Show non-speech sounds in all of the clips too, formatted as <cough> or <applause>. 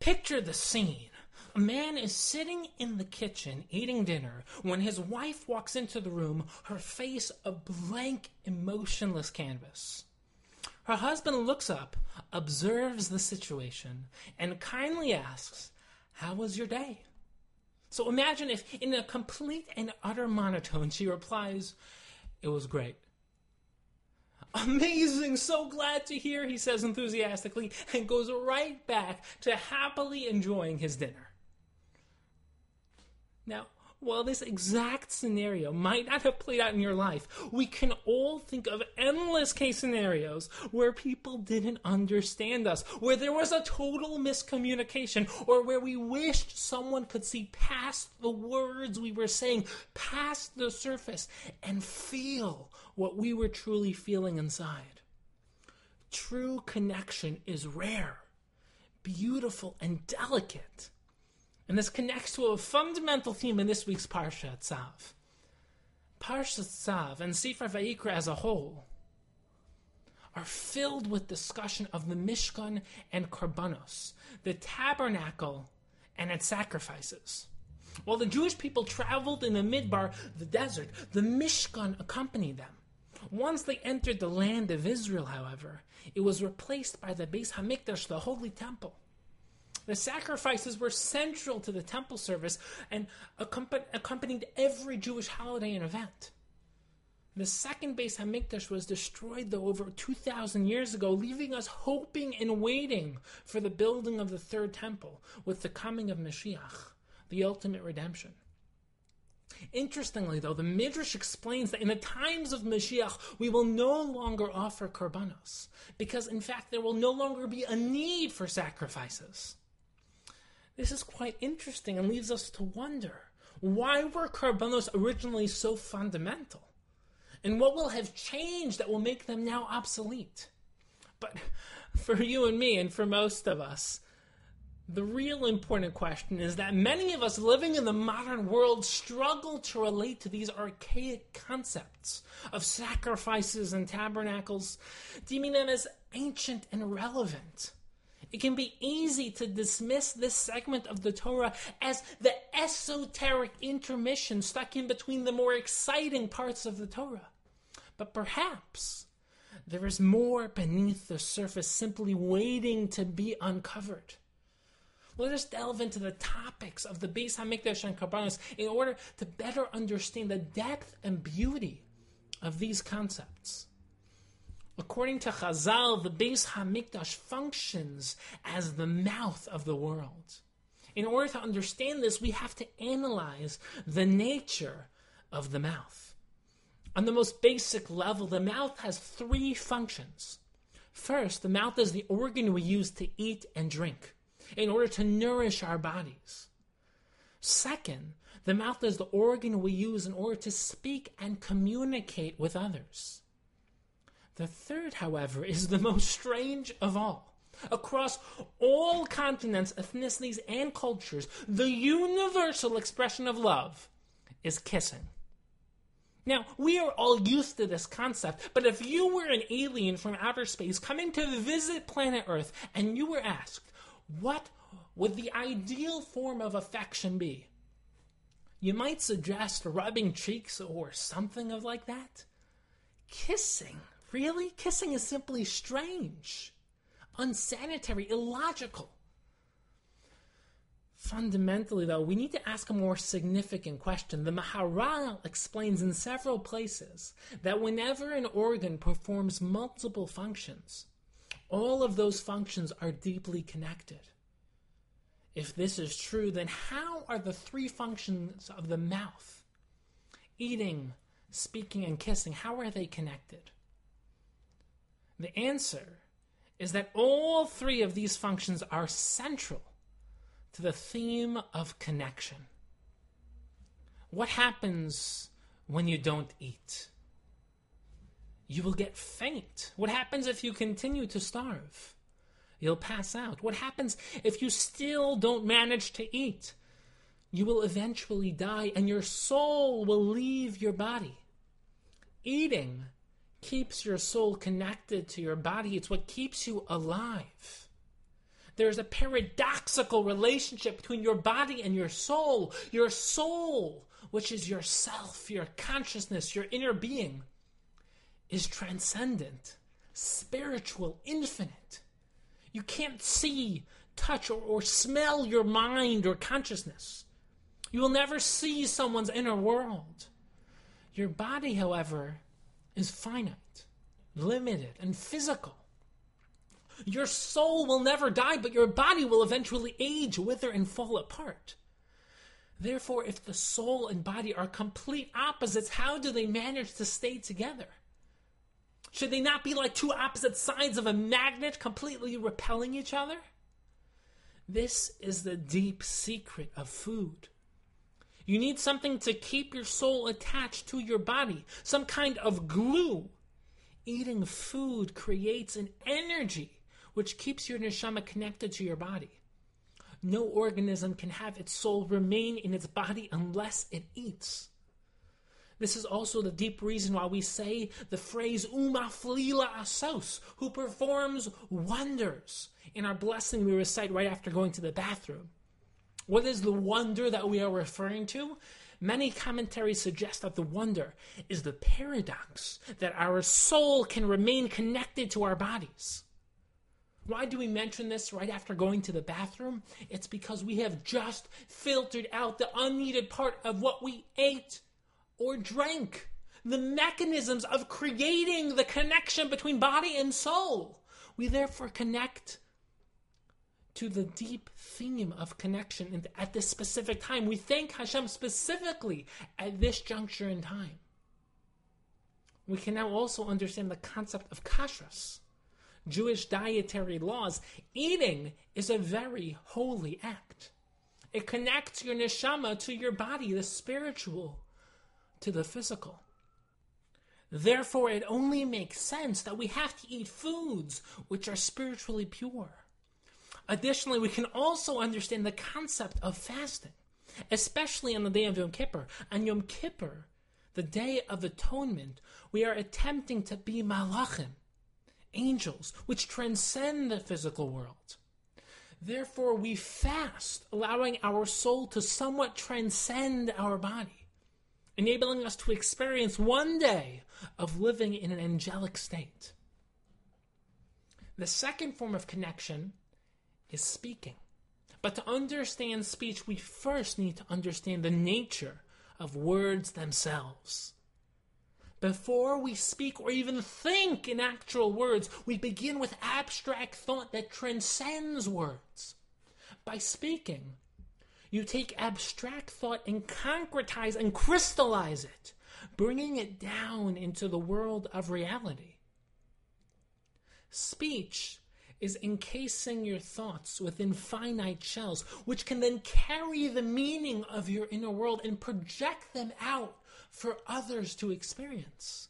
Picture the scene. A man is sitting in the kitchen eating dinner when his wife walks into the room, her face a blank, emotionless canvas. Her husband looks up, observes the situation, and kindly asks, How was your day? So imagine if, in a complete and utter monotone, she replies, It was great. Amazing, so glad to hear, he says enthusiastically, and goes right back to happily enjoying his dinner. Now, while this exact scenario might not have played out in your life, we can all think of endless case scenarios where people didn't understand us, where there was a total miscommunication, or where we wished someone could see past the words we were saying, past the surface, and feel what we were truly feeling inside. True connection is rare, beautiful, and delicate. And this connects to a fundamental theme in this week's Parsha Tzav. Parsha Tzav and Sefer Vayikra as a whole are filled with discussion of the Mishkan and Korbanos, the tabernacle and its sacrifices. While the Jewish people traveled in the Midbar, the desert, the Mishkan accompanied them. Once they entered the land of Israel, however, it was replaced by the Beis Hamikdash, the Holy Temple. The sacrifices were central to the temple service and accompanied every Jewish holiday and event. The second Beis Hamikdash was destroyed, though, over 2,000 years ago, leaving us hoping and waiting for the building of the third temple with the coming of Mashiach, the ultimate redemption. Interestingly, though, the Midrash explains that in the times of Mashiach, we will no longer offer korbanos, because in fact there will no longer be a need for sacrifices. This is quite interesting and leaves us to wonder why were korbanos originally so fundamental? And what will have changed that will make them now obsolete? But <laughs> for you and me, and for most of us, the real important question is that many of us living in the modern world struggle to relate to these archaic concepts of sacrifices and tabernacles, deeming them as ancient and irrelevant. It can be easy to dismiss this segment of the Torah as the esoteric intermission stuck in between the more exciting parts of the Torah. But perhaps there is more beneath the surface simply waiting to be uncovered. Let us delve into the topics of the Beis Hamikdash and Korbanos in order to better understand the depth and beauty of these concepts. According to Chazal, the Beis Hamikdash functions as the mouth of the world. In order to understand this, we have to analyze the nature of the mouth. On the most basic level, the mouth has three functions. First, the mouth is the organ we use to eat and drink in order to nourish our bodies. Second, the mouth is the organ we use in order to speak and communicate with others. The third, however, is the most strange of all. Across all continents, ethnicities, and cultures, the universal expression of love is kissing. Now, we are all used to this concept, but if you were an alien from outer space coming to visit planet Earth and you were asked, what would the ideal form of affection be? You might suggest rubbing cheeks or something of like that. Kissing Really? Kissing is simply strange, unsanitary, illogical. Fundamentally, though, we need to ask a more significant question. The Maharal explains in several places that whenever an organ performs multiple functions, all of those functions are deeply connected. If this is true, then how are the three functions of the mouth, eating, speaking, and kissing, how are they connected? The answer is that all three of these functions are central to the theme of connection. What happens when you don't eat? You will get faint. What happens if you continue to starve? You'll pass out. What happens if you still don't manage to eat? You will eventually die and your soul will leave your body. Eating keeps your soul connected to your body. It's what keeps you alive. There's a paradoxical relationship between your body and your soul. Your soul, which is yourself, your consciousness, your inner being, is transcendent, spiritual, infinite. You can't see, touch, or, or smell your mind or consciousness. You will never see someone's inner world. Your body, however, is finite, limited, and physical. Your soul will never die, but your body will eventually age, wither, and fall apart. Therefore, if the soul and body are complete opposites, how do they manage to stay together? Should they not be like two opposite sides of a magnet completely repelling each other? This is the deep secret of food. You need something to keep your soul attached to your body, some kind of glue. Eating food creates an energy which keeps your neshama connected to your body. No organism can have its soul remain in its body unless it eats. This is also the deep reason why we say the phrase umafli la'asos, who performs wonders, in our blessing we recite right after going to the bathroom. What is the wonder that we are referring to? Many commentaries suggest that the wonder is the paradox that our soul can remain connected to our bodies. Why do we mention this right after going to the bathroom? It's because we have just filtered out the unneeded part of what we ate or drank. The mechanisms of creating the connection between body and soul. We therefore connect to the deep theme of connection and at this specific time. We thank Hashem specifically at this juncture in time. We can now also understand the concept of kashrus, Jewish dietary laws. Eating is a very holy act. It connects your neshama to your body, the spiritual to the physical. Therefore, it only makes sense that we have to eat foods which are spiritually pure. Additionally, we can also understand the concept of fasting, especially on the day of Yom Kippur. On Yom Kippur, the day of atonement, we are attempting to be malachim, angels, which transcend the physical world. Therefore, we fast, allowing our soul to somewhat transcend our body enabling us to experience one day of living in an angelic state. The second form of connection is speaking. But to understand speech, we first need to understand the nature of words themselves. Before we speak or even think in actual words, we begin with abstract thought that transcends words. By speaking, you take abstract thought and concretize and crystallize it, bringing it down into the world of reality. Speech is encasing your thoughts within finite shells, which can then carry the meaning of your inner world and project them out for others to experience.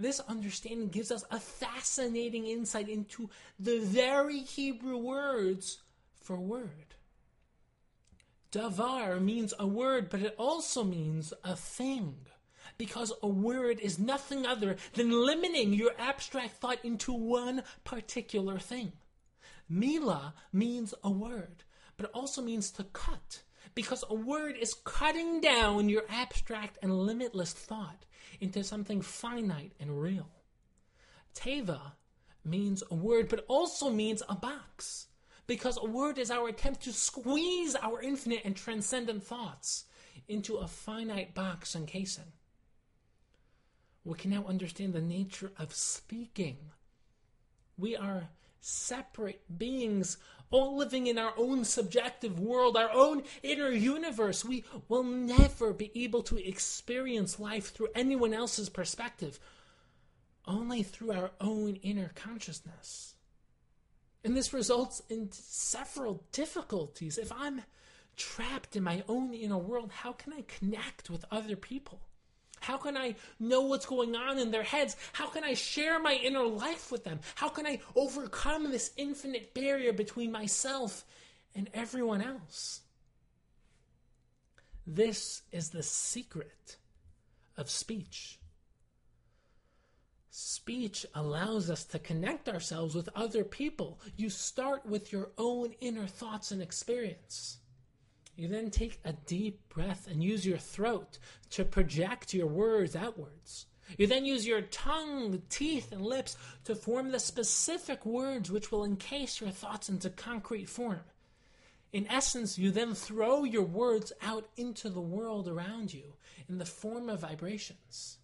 This understanding gives us a fascinating insight into the very Hebrew words for word. Davar means a word, but it also means a thing. Because a word is nothing other than limiting your abstract thought into one particular thing. Mila means a word, but it also means to cut. Because a word is cutting down your abstract and limitless thought into something finite and real. Teva means a word, but also means a box because a word is our attempt to squeeze our infinite and transcendent thoughts into a finite box and casing. We can now understand the nature of speaking. We are separate beings, all living in our own subjective world, our own inner universe. We will never be able to experience life through anyone else's perspective, only through our own inner consciousness. And this results in several difficulties. If I'm trapped in my own inner world, how can I connect with other people? How can I know what's going on in their heads? How can I share my inner life with them? How can I overcome this infinite barrier between myself and everyone else? This is the secret of speech. Speech allows us to connect ourselves with other people. You start with your own inner thoughts and experience. You then take a deep breath and use your throat to project your words outwards. You then use your tongue, teeth, and lips to form the specific words which will encase your thoughts into concrete form. In essence, you then throw your words out into the world around you in the form of vibrations.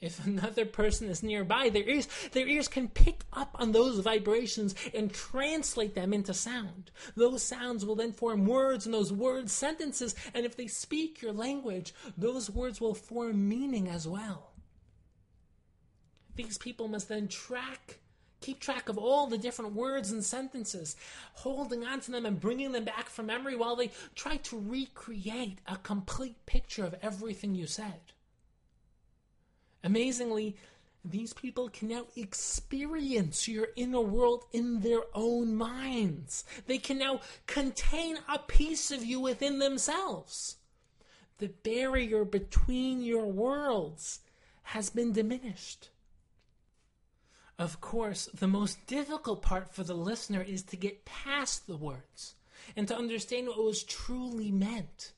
If <laughs> another person is nearby, their ears, their ears can pick up on those vibrations and translate them into sound. Those sounds will then form words, and those words sentences. And if they speak your language, those words will form meaning as well. These people must then track keep track of all the different words and sentences, holding on to them and bringing them back from memory while they try to recreate a complete picture of everything you said. Amazingly, these people can now experience your inner world in their own minds. They can now contain a piece of you within themselves. The barrier between your worlds has been diminished. Of course, the most difficult part for the listener is to get past the words and to understand what was truly meant.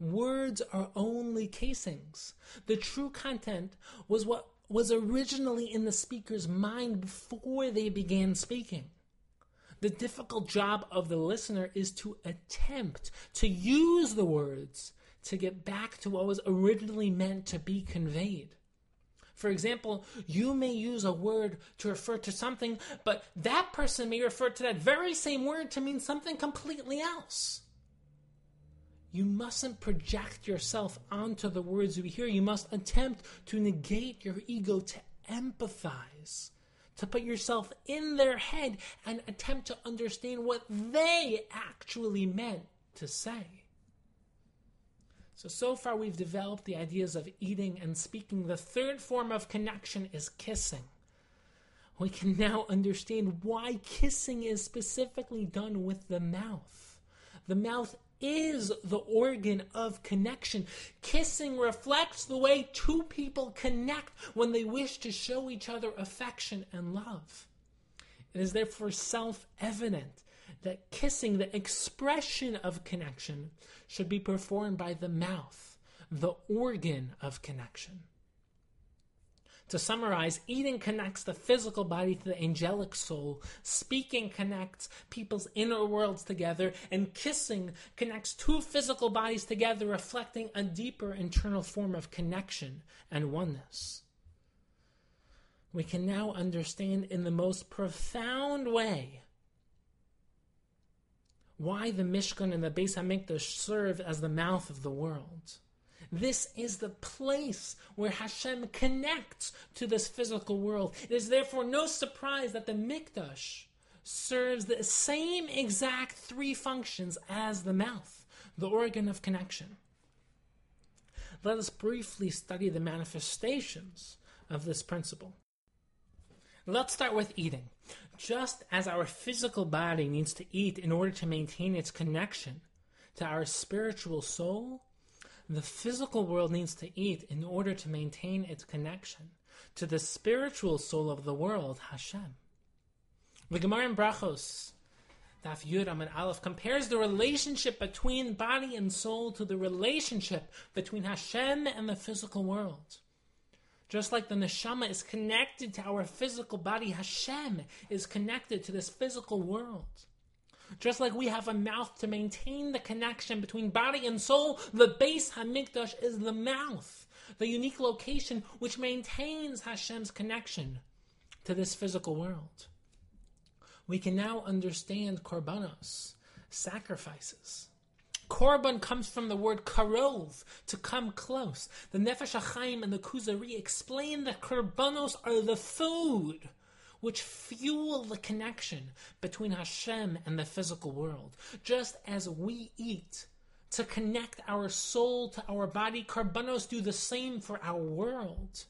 Words are only casings. The true content was what was originally in the speaker's mind before they began speaking. The difficult job of the listener is to attempt to use the words to get back to what was originally meant to be conveyed. For example, you may use a word to refer to something, but that person may refer to that very same word to mean something completely else. You mustn't project yourself onto the words you hear. You must attempt to negate your ego to empathize, to put yourself in their head and attempt to understand what they actually meant to say. So, so far we've developed the ideas of eating and speaking. The third form of connection is kissing. We can now understand why kissing is specifically done with the mouth. The mouth is the organ of connection. Kissing reflects the way two people connect when they wish to show each other affection and love. It is therefore self evident that kissing, the expression of connection, should be performed by the mouth, the organ of connection. To summarize, eating connects the physical body to the angelic soul, speaking connects people's inner worlds together, and kissing connects two physical bodies together, reflecting a deeper internal form of connection and oneness. We can now understand in the most profound way why the Mishkan and the Beis Hamikdash serve as the mouth of the world. This is the place where Hashem connects to this physical world. It is therefore no surprise that the Mikdash serves the same exact three functions as the mouth, the organ of connection. Let us briefly study the manifestations of this principle. Let's start with eating. Just as our physical body needs to eat in order to maintain its connection to our spiritual soul, the physical world needs to eat in order to maintain its connection to the spiritual soul of the world, Hashem. The Gemara in Brachos, Daf Yud and Aleph, compares the relationship between body and soul to the relationship between Hashem and the physical world. Just like the neshama is connected to our physical body, Hashem is connected to this physical world. Just like we have a mouth to maintain the connection between body and soul, the Beis Hamikdash is the mouth, the unique location which maintains Hashem's connection to this physical world. We can now understand korbanos, sacrifices. Korban comes from the word karov, to come close. The Nefesh HaChaim and the Kuzari explain that korbanos are the food which fuel the connection between Hashem and the physical world. Just as we eat to connect our soul to our body, Korbanos do the same for our world.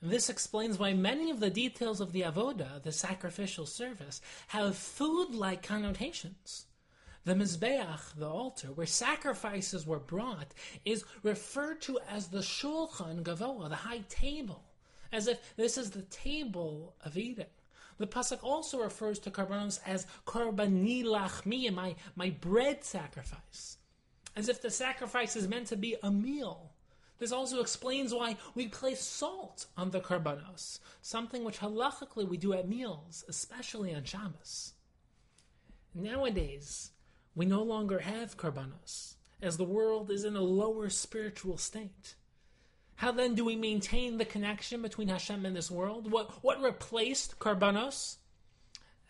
This explains why many of the details of the avoda, the sacrificial service, have food-like connotations. The Mizbeach, the altar, where sacrifices were brought, is referred to as the Shulchan Gavoa, the high table as if this is the table of eating. The pasuk also refers to karbanos as karbani lachmi, my my bread sacrifice, as if the sacrifice is meant to be a meal. This also explains why we place salt on the karbanos, something which halachically we do at meals, especially on Shabbos. Nowadays, we no longer have karbanos, as the world is in a lower spiritual state. How then do we maintain the connection between Hashem and this world? What, what replaced karbanos?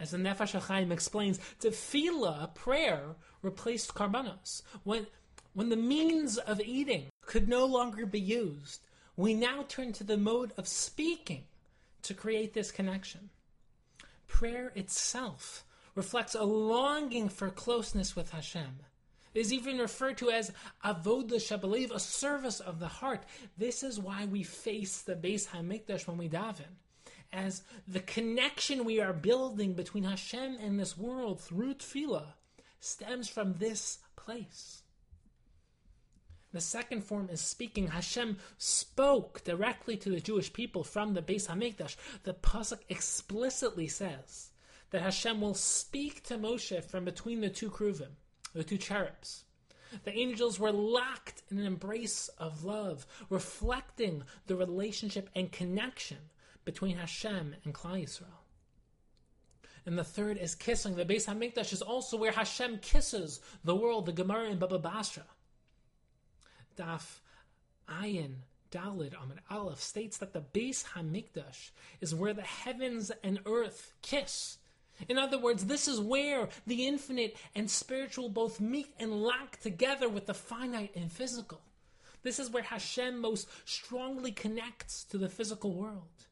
As the Nefesh HaChaim explains, tefillah, prayer, replaced karbanos. When, when the means of eating could no longer be used, we now turn to the mode of speaking to create this connection. Prayer itself reflects a longing for closeness with Hashem is even referred to as avodah shebalev, a service of the heart. This is why we face the Beis Hamikdash when we daven, as the connection we are building between Hashem and this world through tefillah stems from this place. The second form is speaking. Hashem spoke directly to the Jewish people from the Beis Hamikdash. The pasuk explicitly says that Hashem will speak to Moshe from between the two kruvim the two cherubs. The angels were locked in an embrace of love, reflecting the relationship and connection between Hashem and Klal Yisrael. And the third is kissing. The Beis Hamikdash is also where Hashem kisses the world. The Gemara in Baba Basra, Daf Ayin Daled Amud Aleph states that the Beis Hamikdash is where the heavens and earth kiss. In other words, this is where the infinite and spiritual both meet and lock together with the finite and physical. This is where Hashem most strongly connects to the physical world.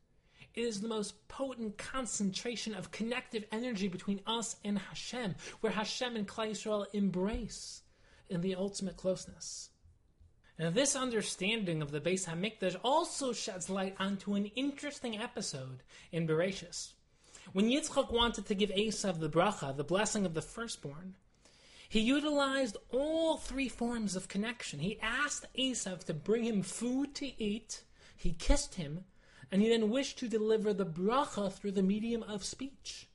It is the most potent concentration of connective energy between us and Hashem, where Hashem and Klal Yisrael embrace in the ultimate closeness. And this understanding of the Beis Hamikdash also sheds light onto an interesting episode in Bereshis. When Yitzchak wanted to give Esav the bracha, the blessing of the firstborn, he utilized all three forms of connection. He asked Esav to bring him food to eat, he kissed him, and he then wished to deliver the bracha through the medium of speech.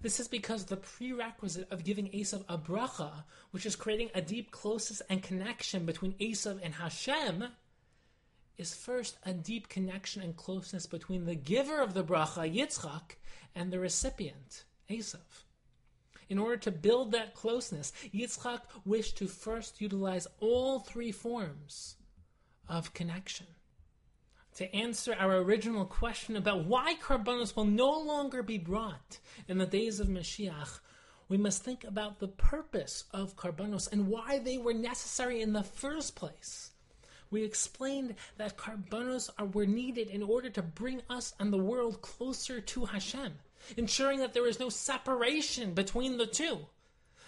This is because the prerequisite of giving Esav a bracha, which is creating a deep closeness and connection between Esav and Hashem, is first a deep connection and closeness between the giver of the bracha, Yitzchak, and the recipient, Esav. In order to build that closeness, Yitzchak wished to first utilize all three forms of connection. To answer our original question about why karbanos will no longer be brought in the days of Mashiach, we must think about the purpose of karbanos and why they were necessary in the first place. We explained that karbanos are, were needed in order to bring us and the world closer to Hashem, ensuring that there is no separation between the two.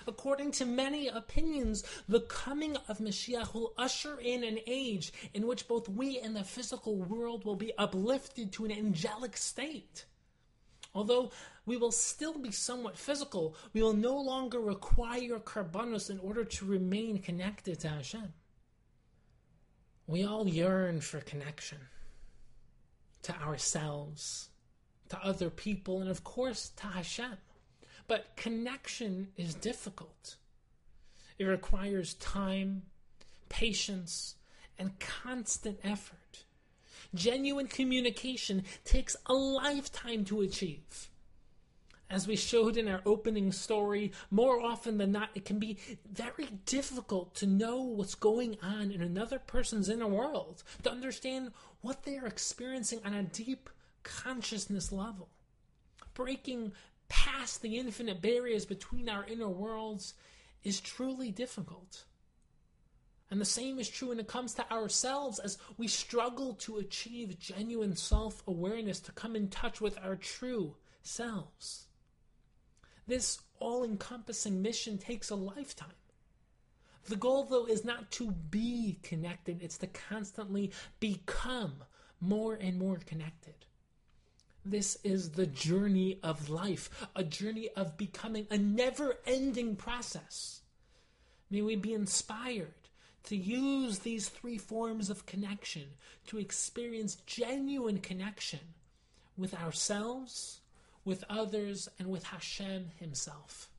According to many opinions, the coming of Mashiach will usher in an age in which both we and the physical world will be uplifted to an angelic state. Although we will still be somewhat physical, we will no longer require karbanos in order to remain connected to Hashem. We all yearn for connection to ourselves, to other people, and of course to Hashem. But connection is difficult. It requires time, patience, and constant effort. Genuine communication takes a lifetime to achieve. As we showed in our opening story, more often than not, it can be very difficult to know what's going on in another person's inner world, to understand what they are experiencing on a deep consciousness level. Breaking past the infinite barriers between our inner worlds is truly difficult. And the same is true when it comes to ourselves as we struggle to achieve genuine self awareness, to come in touch with our true selves. This all encompassing mission takes a lifetime. The goal, though, is not to be connected, it's to constantly become more and more connected. This is the journey of life, a journey of becoming a never ending process. May we be inspired to use these three forms of connection to experience genuine connection with ourselves, with others, and with Hashem Himself.